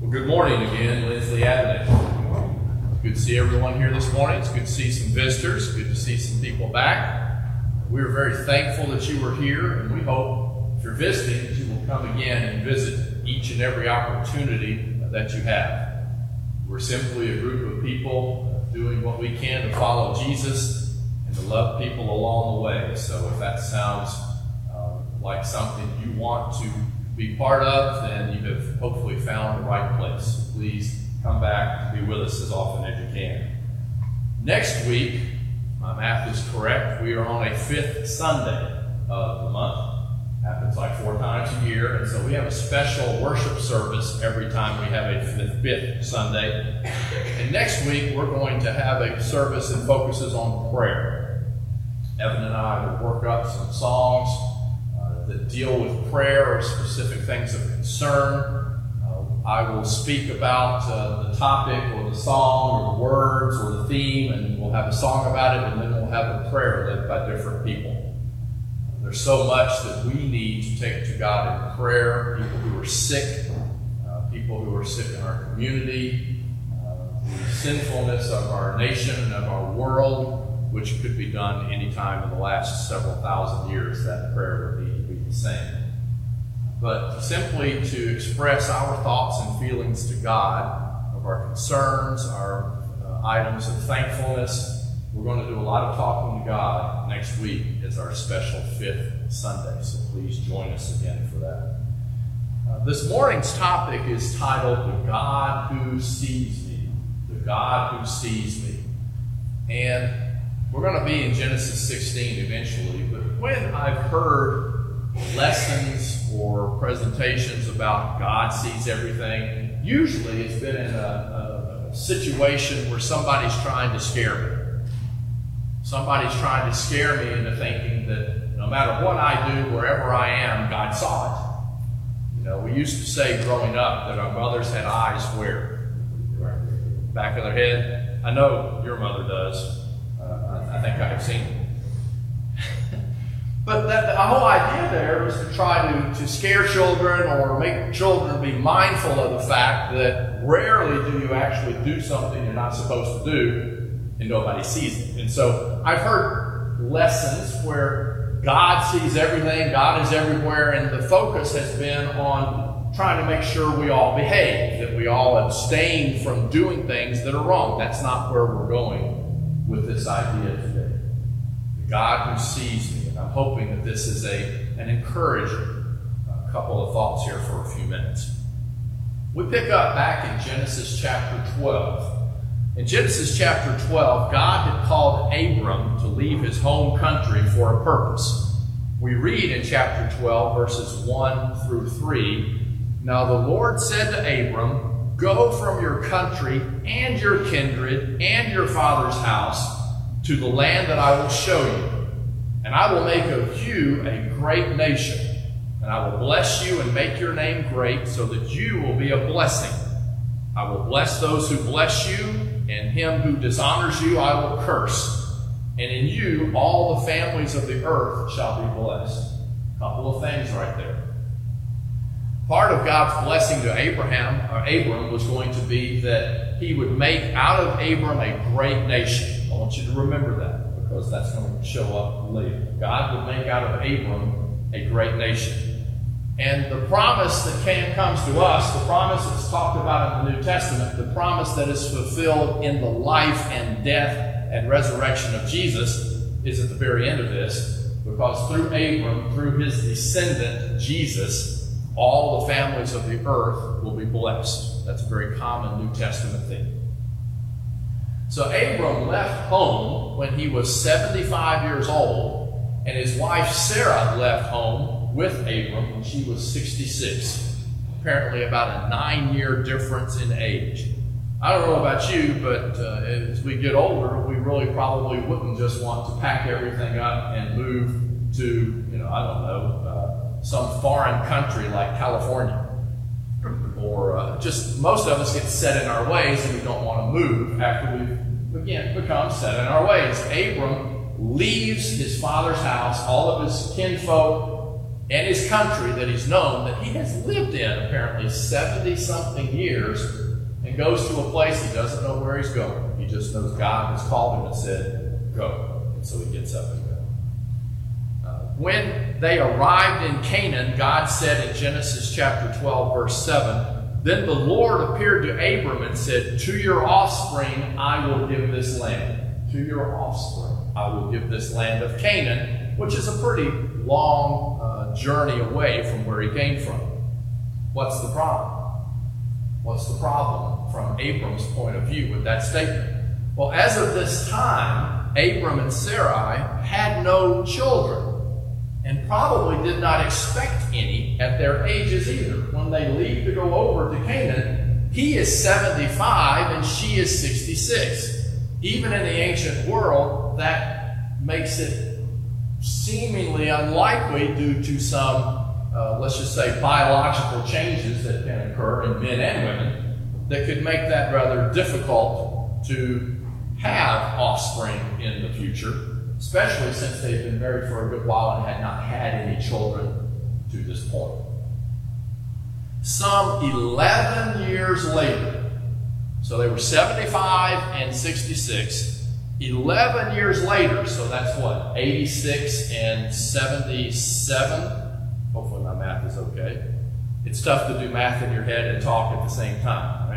Well, good morning again, Leslie Avenue. Good to see everyone here this morning. It's good to see some visitors. Good to see some people back. We're very thankful that you were here, and we hope if you're visiting that you will come again and visit each and every opportunity that you have. We're simply a group of people doing what we can to follow Jesus and to love people along the way. So if that sounds uh, like something you want to be part of, then you have hopefully found the right place. Please come back be with us as often as you can. Next week, my math is correct, we are on a fifth Sunday of the month. Happens like four times a year, and so we have a special worship service every time we have a fifth, Sunday. And next week, we're going to have a service that focuses on prayer. Evan and I will work up some songs that deal with prayer or specific things of concern. Uh, I will speak about uh, the topic or the song or the words or the theme, and we'll have a song about it, and then we'll have a prayer led by different people. There's so much that we need to take to God in prayer. People who are sick, uh, people who are sick in our community, uh, the sinfulness of our nation and of our world, which could be done anytime in the last several thousand years. That prayer would be the same. But simply to express our thoughts and feelings to God of our concerns, our uh, items of thankfulness, we're going to do a lot of talking to God next week as our special fifth Sunday, so please join us again for that. Uh, this morning's topic is titled The God Who Sees Me. The God Who Sees Me. And we're going to be in Genesis 16 eventually, but when I've heard lessons or presentations about God sees everything, usually it's been in a, a situation where somebody's trying to scare me Somebody's trying to scare me into thinking that no matter what I do, wherever I am, God saw it. You know, we used to say growing up that our mothers had eyes where? Back of their head. I know your mother does. Uh, I, I, think I have seen it. But the whole idea there was to try to, to scare children or make children be mindful of the fact that rarely do you actually do something you're not supposed to do and nobody sees it. And so I've heard lessons where God sees everything, God is everywhere, and the focus has been on trying to make sure we all behave, that we all abstain from doing things that are wrong. That's not where we're going with this idea today. The God who sees me. I'm hoping that this is a, an encouraging a couple of thoughts here for a few minutes. We pick up back in Genesis chapter 12. In Genesis chapter 12, God had called Abram to leave his home country for a purpose. We read in chapter 12, verses 1 through 3 Now the Lord said to Abram, Go from your country and your kindred and your father's house to the land that I will show you, and I will make of you a great nation, and I will bless you and make your name great so that you will be a blessing. I will bless those who bless you and him who dishonors you I will curse. And in you all the families of the earth shall be blessed. A couple of things right there. Part of God's blessing to Abraham or Abram was going to be that he would make out of Abram a great nation. I want you to remember that because that's going to show up later. God would make out of Abram a great nation. And the promise that came, comes to us, the promise that's talked about in the New Testament, the promise that is fulfilled in the life and death and resurrection of Jesus, is at the very end of this. Because through Abram, through his descendant, Jesus, all the families of the earth will be blessed. That's a very common New Testament thing. So Abram left home when he was 75 years old, and his wife Sarah left home with Abram when she was 66. Apparently, about a nine year difference in age. I don't know about you, but uh, as we get older, we really probably wouldn't just want to pack everything up and move to, you know, I don't know, uh, some foreign country like California. Or uh, just most of us get set in our ways and we don't want to move after we've, again, become set in our ways. Abram leaves his father's house, all of his kinfolk, and his country that he's known that he has lived in apparently 70 something years and goes to a place he doesn't know where he's going. He just knows God has called him and said, Go. And so he gets up and goes. Uh, when they arrived in Canaan, God said in Genesis chapter 12, verse 7, Then the Lord appeared to Abram and said, To your offspring I will give this land. To your offspring I will give this land of Canaan, which is a pretty long uh, journey away from where he came from. What's the problem? What's the problem from Abram's point of view with that statement? Well, as of this time, Abram and Sarai had no children and probably did not expect any at their ages either. When they leave to go over to Canaan, he is 75 and she is 66. Even in the ancient world, that makes it seemingly unlikely due to some, uh, let's just say, biological changes that can occur in men and women that could make that rather difficult to have offspring in the future, especially since they've been married for a good while and had not had any children to this point. Some 11 years later, so they were 75 and 66. 11 years later, so that's what, 86 and 77? Hopefully my math is okay. It's tough to do math in your head and talk at the same time?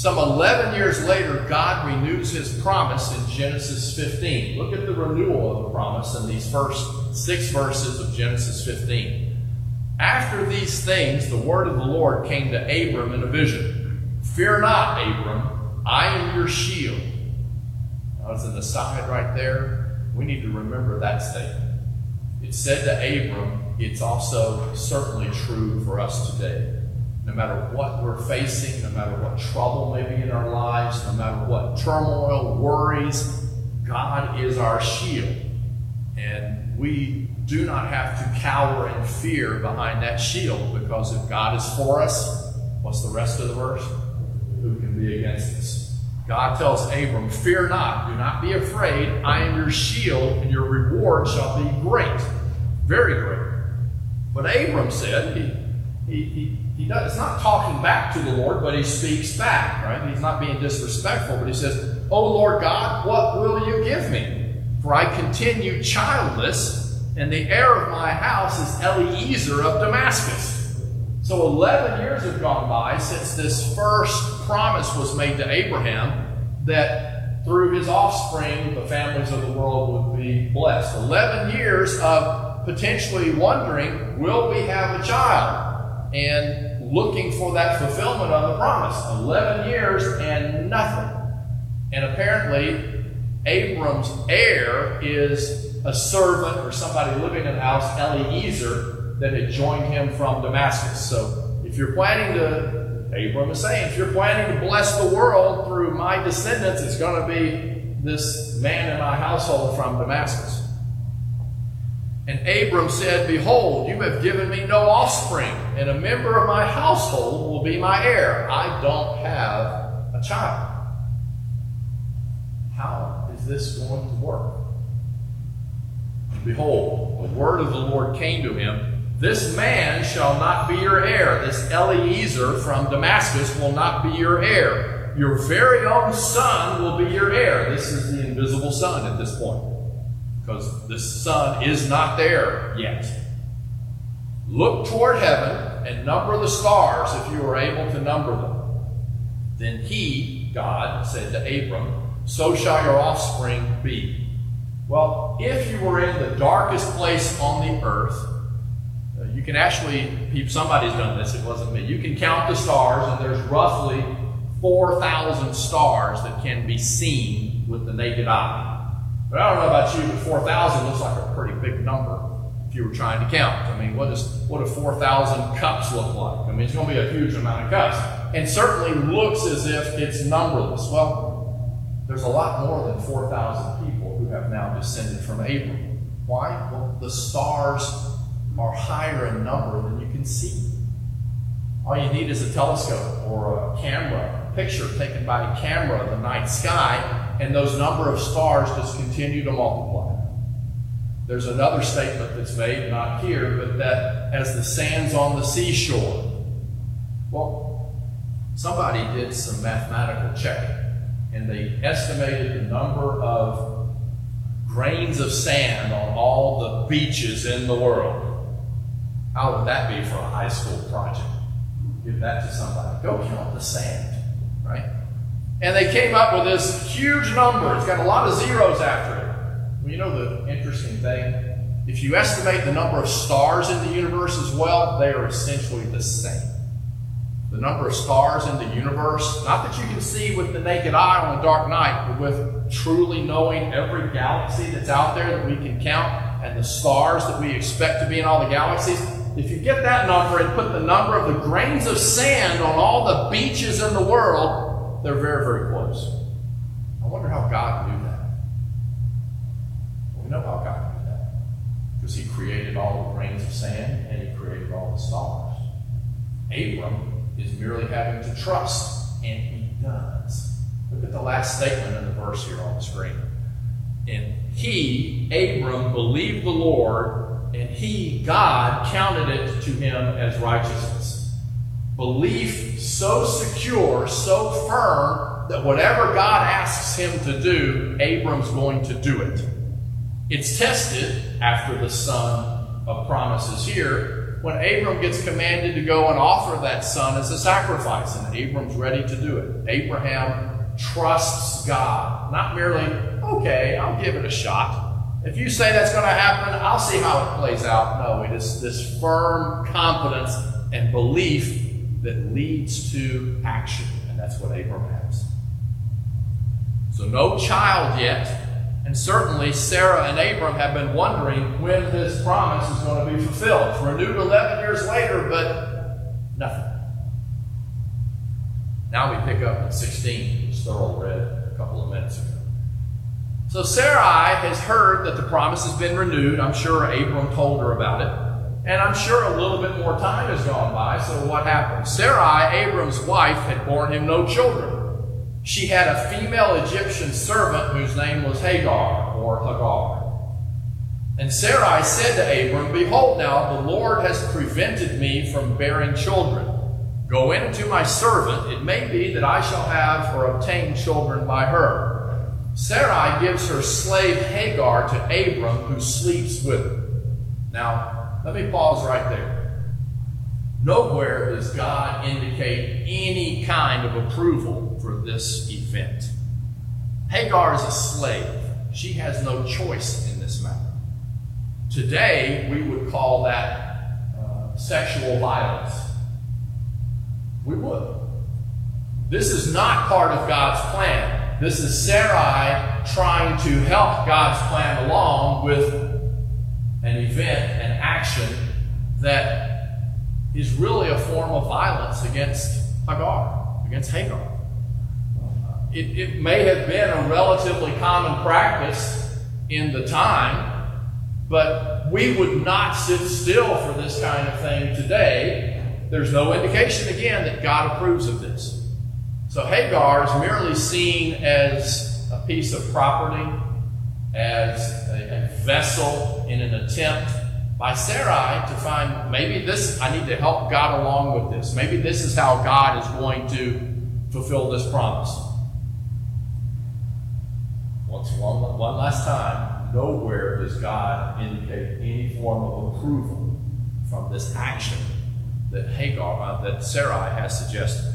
Some 11 years later, God renews his promise in Genesis 15. Look at the renewal of the promise in these first six verses of Genesis 15. After these things, the word of the Lord came to Abram in a vision. Fear not, Abram, I am your shield. Now, as an aside right there, we need to remember that statement. It said to Abram, it's also certainly true for us today. No matter what we're facing, no matter what trouble may be in our lives, no matter what turmoil, worries, God is our shield. And we do not have to cower in fear behind that shield because if God is for us, what's the rest of the verse? Who can be against us? God tells Abram, Fear not, do not be afraid. I am your shield, and your reward shall be great, very great. But Abram said, he, he, he, he does, it's not talking back to the Lord, but he speaks back, right? He's not being disrespectful, but he says, Oh Lord God, what will you give me? For I continue childless, and the heir of my house is Eliezer of Damascus. So 11 years have gone by since this first promise was made to Abraham that through his offspring the families of the world would be blessed. 11 years of potentially wondering, will we have a child? And looking for that fulfillment of the promise. 11 years and nothing. And apparently, Abram's heir is a servant or somebody living in the house, Eliezer, that had joined him from Damascus. So if you're planning to, Abram is saying, if you're planning to bless the world through my descendants, it's going to be this man in my household from Damascus. And Abram said, Behold, you have given me no offspring, and a member of my household will be my heir. I don't have a child. How is this going to work? Behold, the word of the Lord came to him This man shall not be your heir. This Eliezer from Damascus will not be your heir. Your very own son will be your heir. This is the invisible son at this point because the son is not there yet. Look toward heaven and number the stars if you are able to number them. Then he, God, said to Abram, So shall your offspring be. Well, if you were in the darkest place on the earth, uh, you can actually, somebody's done this, it wasn't me. You can count the stars, and there's roughly 4,000 stars that can be seen with the naked eye. But I don't know about you, but 4,000 looks like a pretty big number if you were trying to count. I mean, what, is, what do 4,000 cups look like? I mean, it's going to be a huge amount of cups. And certainly looks as if it's numberless. Well, there's a lot more than 4,000 people who have now descended from Abram. Why? Well, the stars are higher in number than you can see. All you need is a telescope or a camera, a picture taken by a camera of the night sky, and those number of stars just continue to multiply. There's another statement that's made, not here, but that as the sands on the seashore. Well, somebody did some mathematical checking and they estimated the number of grains of sand on all the beaches in the world. How would that be for a high school project? Give that to somebody. Go count the sand, right? And they came up with this huge number. It's got a lot of zeros after it. Well, you know the interesting thing? If you estimate the number of stars in the universe as well, they are essentially the same. The number of stars in the universe, not that you can see with the naked eye on a dark night, but with truly knowing every galaxy that's out there that we can count and the stars that we expect to be in all the galaxies. If you get that number and put the number of the grains of sand on all the beaches in the world, they're very, very close. I wonder how God knew that Well, We know how God knew that. Because he created all the grains of sand and he created all the stars. Abram is merely having to trust, and he does. Look at the last statement in the verse here on the screen. And he, Abram, believed the Lord, and he, God, counted it to him as righteousness. Belief so secure, so firm, that whatever God asks him to do, Abram's going to do it. It's tested after the son of promises here when Abram gets commanded to go and offer that son as a sacrifice, and Abram's ready to do it. Abraham trusts God, not merely, okay, I'll give it a shot. If you say that's going to happen, I'll see how it plays out. No, it is this firm confidence and belief that leads to action, and that's what Abram has. So, no child yet, and certainly Sarah and Abram have been wondering when this promise is going to be fulfilled. Renewed 11 years later, but nothing. Now we pick up at 16, which Thurl read a couple of minutes ago. So Sarai has heard that the promise has been renewed. I'm sure Abram told her about it. And I'm sure a little bit more time has gone by. So what happened? Sarai, Abram's wife, had borne him no children. She had a female Egyptian servant whose name was Hagar or Hagar. And Sarai said to Abram, Behold, now the Lord has prevented me from bearing children. Go in to my servant. It may be that I shall have or obtain children by her. Sarai gives her slave Hagar to Abram, who sleeps with her. Now, let me pause right there. Nowhere does God indicate any kind of approval for this event. Hagar is a slave. She has no choice in this matter. Today, we would call that uh, sexual violence. We would. This is not part of God's plan. This is Sarai trying to help God's plan along with an event, action that is really a form of violence against Hagar, against Hagar. It, it may have been a relatively common practice in the time, but we would not sit still for this kind of thing today. There's no indication, again, that God approves of this. So Hagar is merely seen as a piece of property, as a, a vessel in an attempt by Sarai to find maybe this, I need to help God along with this. Maybe this is how God is going to fulfill this promise. Once, one, one last time, nowhere does God indicate any form of approval from this action that Hagar, uh, that Sarai has suggested.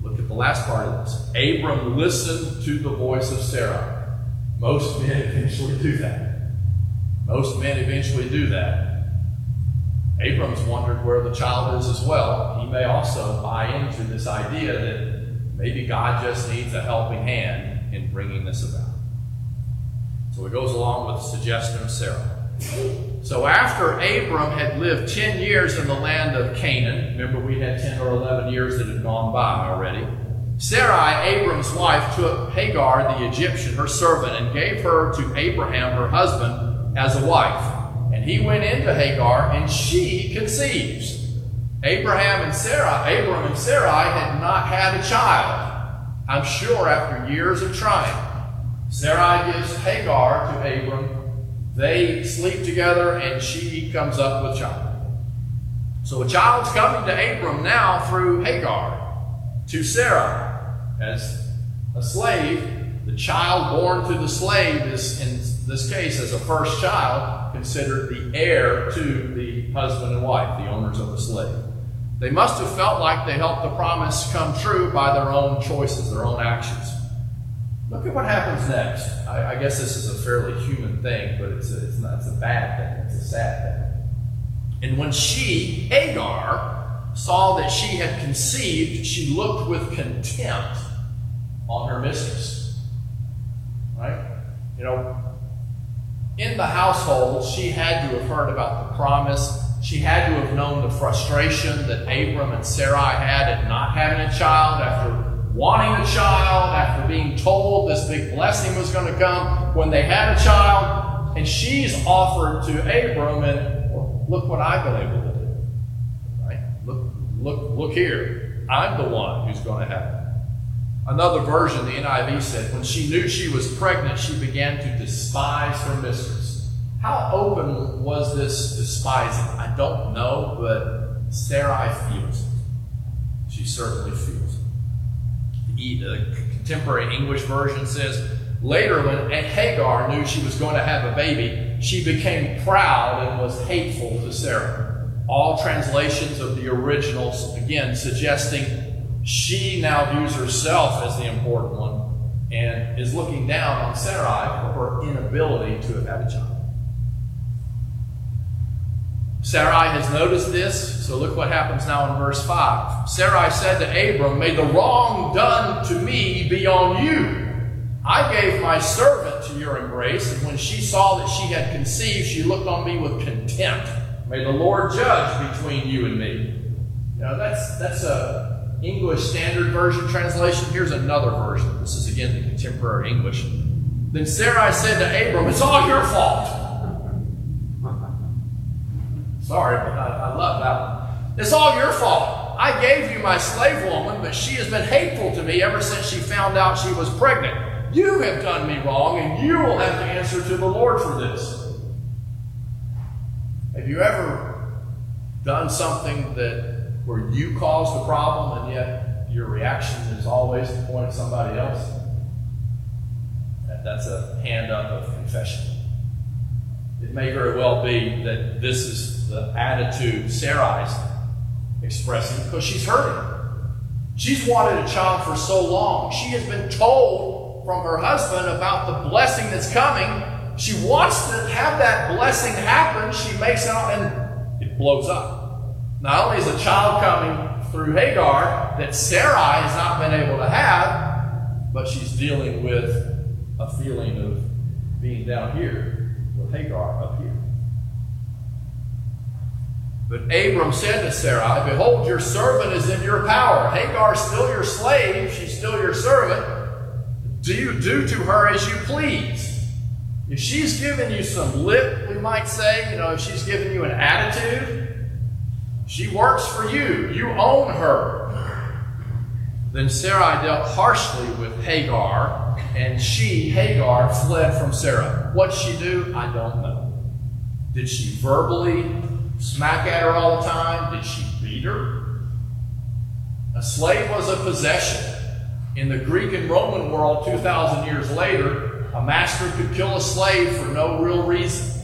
Look at the last part of this. Abram listened to the voice of Sarai. Most men eventually do that. Most men eventually do that. Abram's wondered where the child is as well. He may also buy into this idea that maybe God just needs a helping hand in bringing this about. So it goes along with the suggestion of Sarah. So after Abram had lived 10 years in the land of Canaan, remember we had 10 or 11 years that had gone by already, Sarai, Abram's wife, took Hagar the Egyptian, her servant, and gave her to Abraham, her husband, as a wife. And he went into Hagar, and she conceives. Abraham and Sarah, Abram and Sarai had not had a child. I'm sure after years of trying. Sarai gives Hagar to Abram They sleep together, and she comes up with child. So a child's coming to Abram now through Hagar to Sarah as a slave. The child born to the slave is, in this case, as a first child, considered the heir to the husband and wife, the owners of the slave. They must have felt like they helped the promise come true by their own choices, their own actions. Look at what happens next. I, I guess this is a fairly human thing, but it's a, it's not it's a bad thing. It's a sad thing. And when she, Hagar, saw that she had conceived, she looked with contempt on her mistress. Right? You know, in the household, she had to have heard about the promise. She had to have known the frustration that Abram and Sarai had at not having a child after wanting a child, after being told this big blessing was going to come when they had a child. And she's offered to Abram, and well, look what I've been able to do. Right? Look, look, look here. I'm the one who's going to have. Another version, the NIV said, when she knew she was pregnant, she began to despise her mistress. How open was this despising? I don't know, but Sarai feels it. She certainly feels it. The contemporary English version says, later when Hagar knew she was going to have a baby, she became proud and was hateful to Sarah. All translations of the originals, again, suggesting she now views herself as the important one and is looking down on Sarai for her inability to have had a child. Sarai has noticed this, so look what happens now in verse 5. Sarai said to Abram, May the wrong done to me be on you. I gave my servant to your embrace, and when she saw that she had conceived, she looked on me with contempt. May the Lord judge between you and me. Now that's that's a English Standard Version translation. Here's another version. This is again the contemporary English. Then Sarai said to Abram, It's all your fault. Sorry, but I, I love that one. It's all your fault. I gave you my slave woman, but she has been hateful to me ever since she found out she was pregnant. You have done me wrong, and you will have to answer to the Lord for this. Have you ever done something that where you caused the problem and yet your reaction is always to point at somebody else, that's a hand up of confession. It may very well be that this is the attitude Sarai's expressing because she's hurting. She's wanted a child for so long. She has been told from her husband about the blessing that's coming. She wants to have that blessing happen. She makes up and it blows up. Not only is a child coming through Hagar that Sarai has not been able to have, but she's dealing with a feeling of being down here with Hagar up here. But Abram said to Sarai, Behold, your servant is in your power. Hagar is still your slave, she's still your servant. Do you do to her as you please? If she's given you some lip, we might say, you know, if she's given you an attitude, she works for you. You own her. Then Sarai dealt harshly with Hagar, and she, Hagar, fled from Sarah. What'd she do? I don't know. Did she verbally smack at her all the time? Did she beat her? A slave was a possession. In the Greek and Roman world, 2,000 years later, a master could kill a slave for no real reason.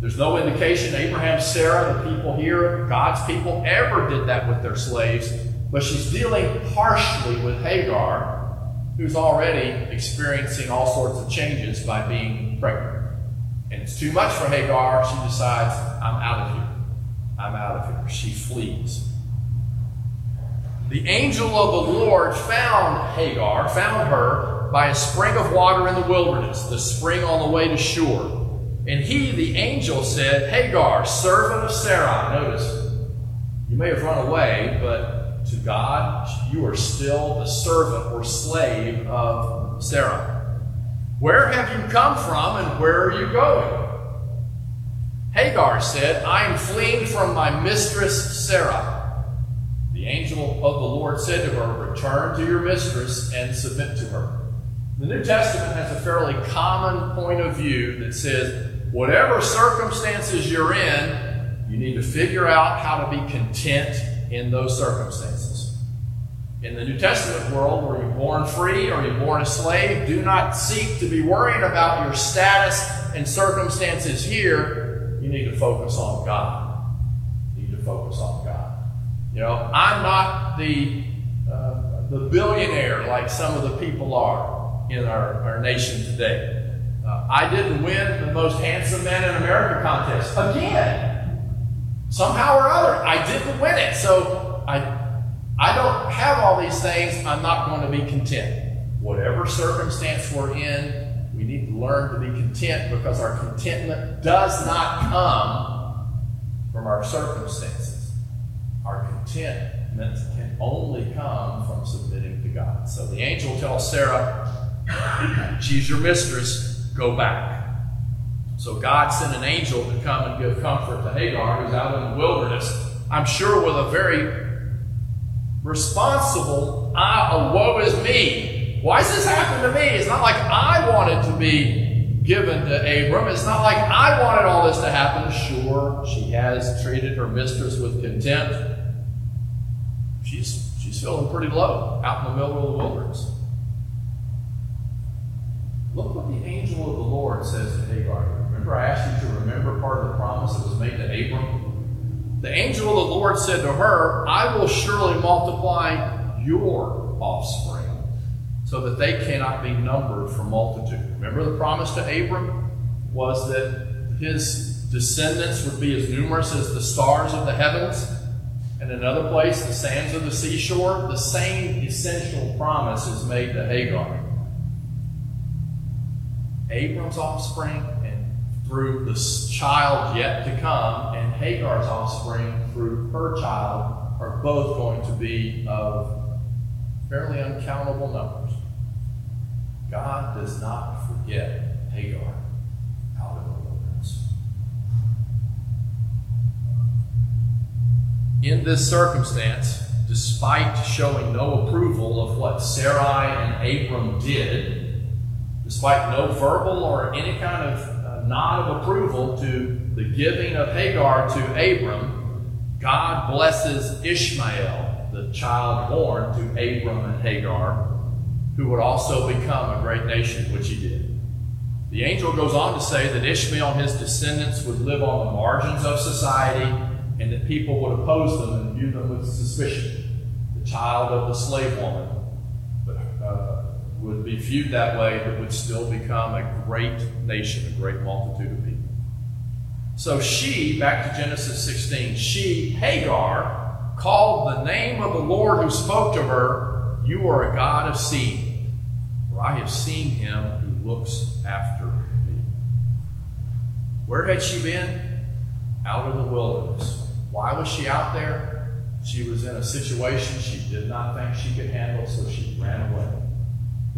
There's no indication Abraham, Sarah, the people here, God's people, ever did that with their slaves. But she's dealing harshly with Hagar, who's already experiencing all sorts of changes by being pregnant. And it's too much for Hagar. She decides, I'm out of here. I'm out of here. She flees. The angel of the Lord found Hagar, found her by a spring of water in the wilderness, the spring on the way to Shur. And he, the angel, said, Hagar, servant of Sarai. Notice, you may have run away, but to God, you are still the servant or slave of Sarai. Where have you come from and where are you going? Hagar said, I am fleeing from my mistress Sarah. The angel of the Lord said to her, Return to your mistress and submit to her. The New Testament has a fairly common point of view that says whatever circumstances you're in, you need to figure out how to be content in those circumstances. In the New Testament world, were you born free or you born a slave? Do not seek to be worried about your status and circumstances here. You need to focus on God. You need to focus on God. You know, I'm not the uh, the billionaire like some of the people are in our, our nation today. Uh, I didn't win the most handsome man in America contest again. Somehow or other, I didn't win it. So I I don't have all these things. I'm not going to be content. Whatever circumstance we're in, we need to learn to be content because our contentment does not come from our circumstances. Our contentment can only come from submitting to God. So the angel tells Sarah, She's your mistress, go back. So God sent an angel to come and give comfort to Hagar, who's out in the wilderness. I'm sure with a very responsible, oh, woe is me. Why does this happen to me? It's not like I wanted to be given to Abram. It's not like I wanted all this to happen. Sure, she has treated her mistress with contempt. She's, she's feeling pretty low out in the middle of the wilderness. Look what the angel of the Lord says to Hagar. Remember, I asked you to remember part of the promise that was made to Abram? The angel of the Lord said to her, I will surely multiply your offspring so that they cannot be numbered for multitude. Remember the promise to Abram was that his descendants would be as numerous as the stars of the heavens. And in another place, the sands of the seashore, the same essential promise is made to Hagar. Abram's offspring and through the child yet to come, and Hagar's offspring through her child are both going to be of fairly uncountable numbers. God does not forget Hagar out in the wilderness. In this circumstance, despite showing no approval of what Sarai and Abram did, despite no verbal or any kind of uh, nod of approval to the giving of Hagar to Abram, God blesses Ishmael, the child born to Abram and Hagar, who would also become a great nation, which he did. The angel goes on to say that Ishmael and his descendants would live on the margins of society and that people would oppose them and view them with suspicion. The child of the slave woman would be viewed that way, but would still become a great nation, a great multitude of people. So she, back to Genesis 16, she, Hagar, called the name of the Lord who spoke to her, You are a God of seed, for I have seen him who looks after me. Where had she been? Out in the wilderness. Why was she out there? She was in a situation she did not think she could handle, so she ran away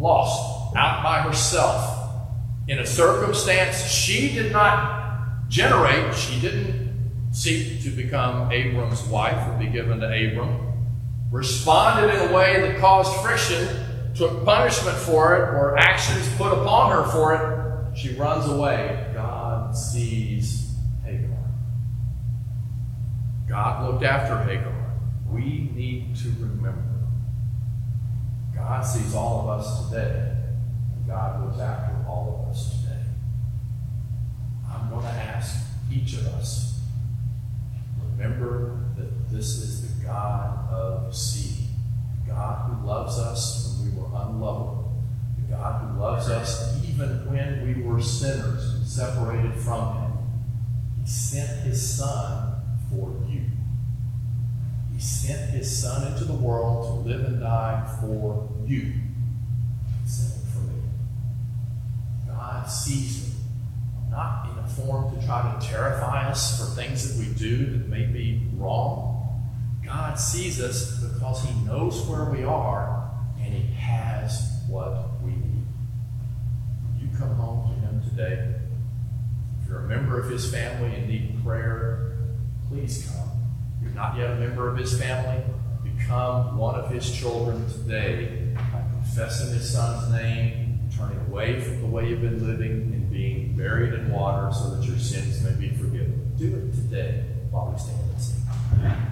lost, out by herself, in a circumstance she did not generate. She didn't seek to become Abram's wife or be given to Abram. Responded in a way that caused friction, took punishment for it, or actions put upon her for it. She runs away. God sees Hagar. God looked after Hagar. We need to remember God sees all of us today. And God looks after all of us today. I'm going to ask each of us remember that this is the God of seeing, God who loves us when we were unlovable, the God who loves us even when we were sinners and separated from Him. He sent His Son sent his son into the world to live and die for you. Sent for me. God sees me, not in a form to try to terrify us for things that we do that may be wrong. God sees us because he knows where we are and he has what we need. You come home to him today. If you're a member of his family and need prayer, please come you're not yet a member of his family, become one of his children today by confessing his son's name, turning away from the way you've been living, and being buried in water so that your sins may be forgiven. Do it today while we stand and sing.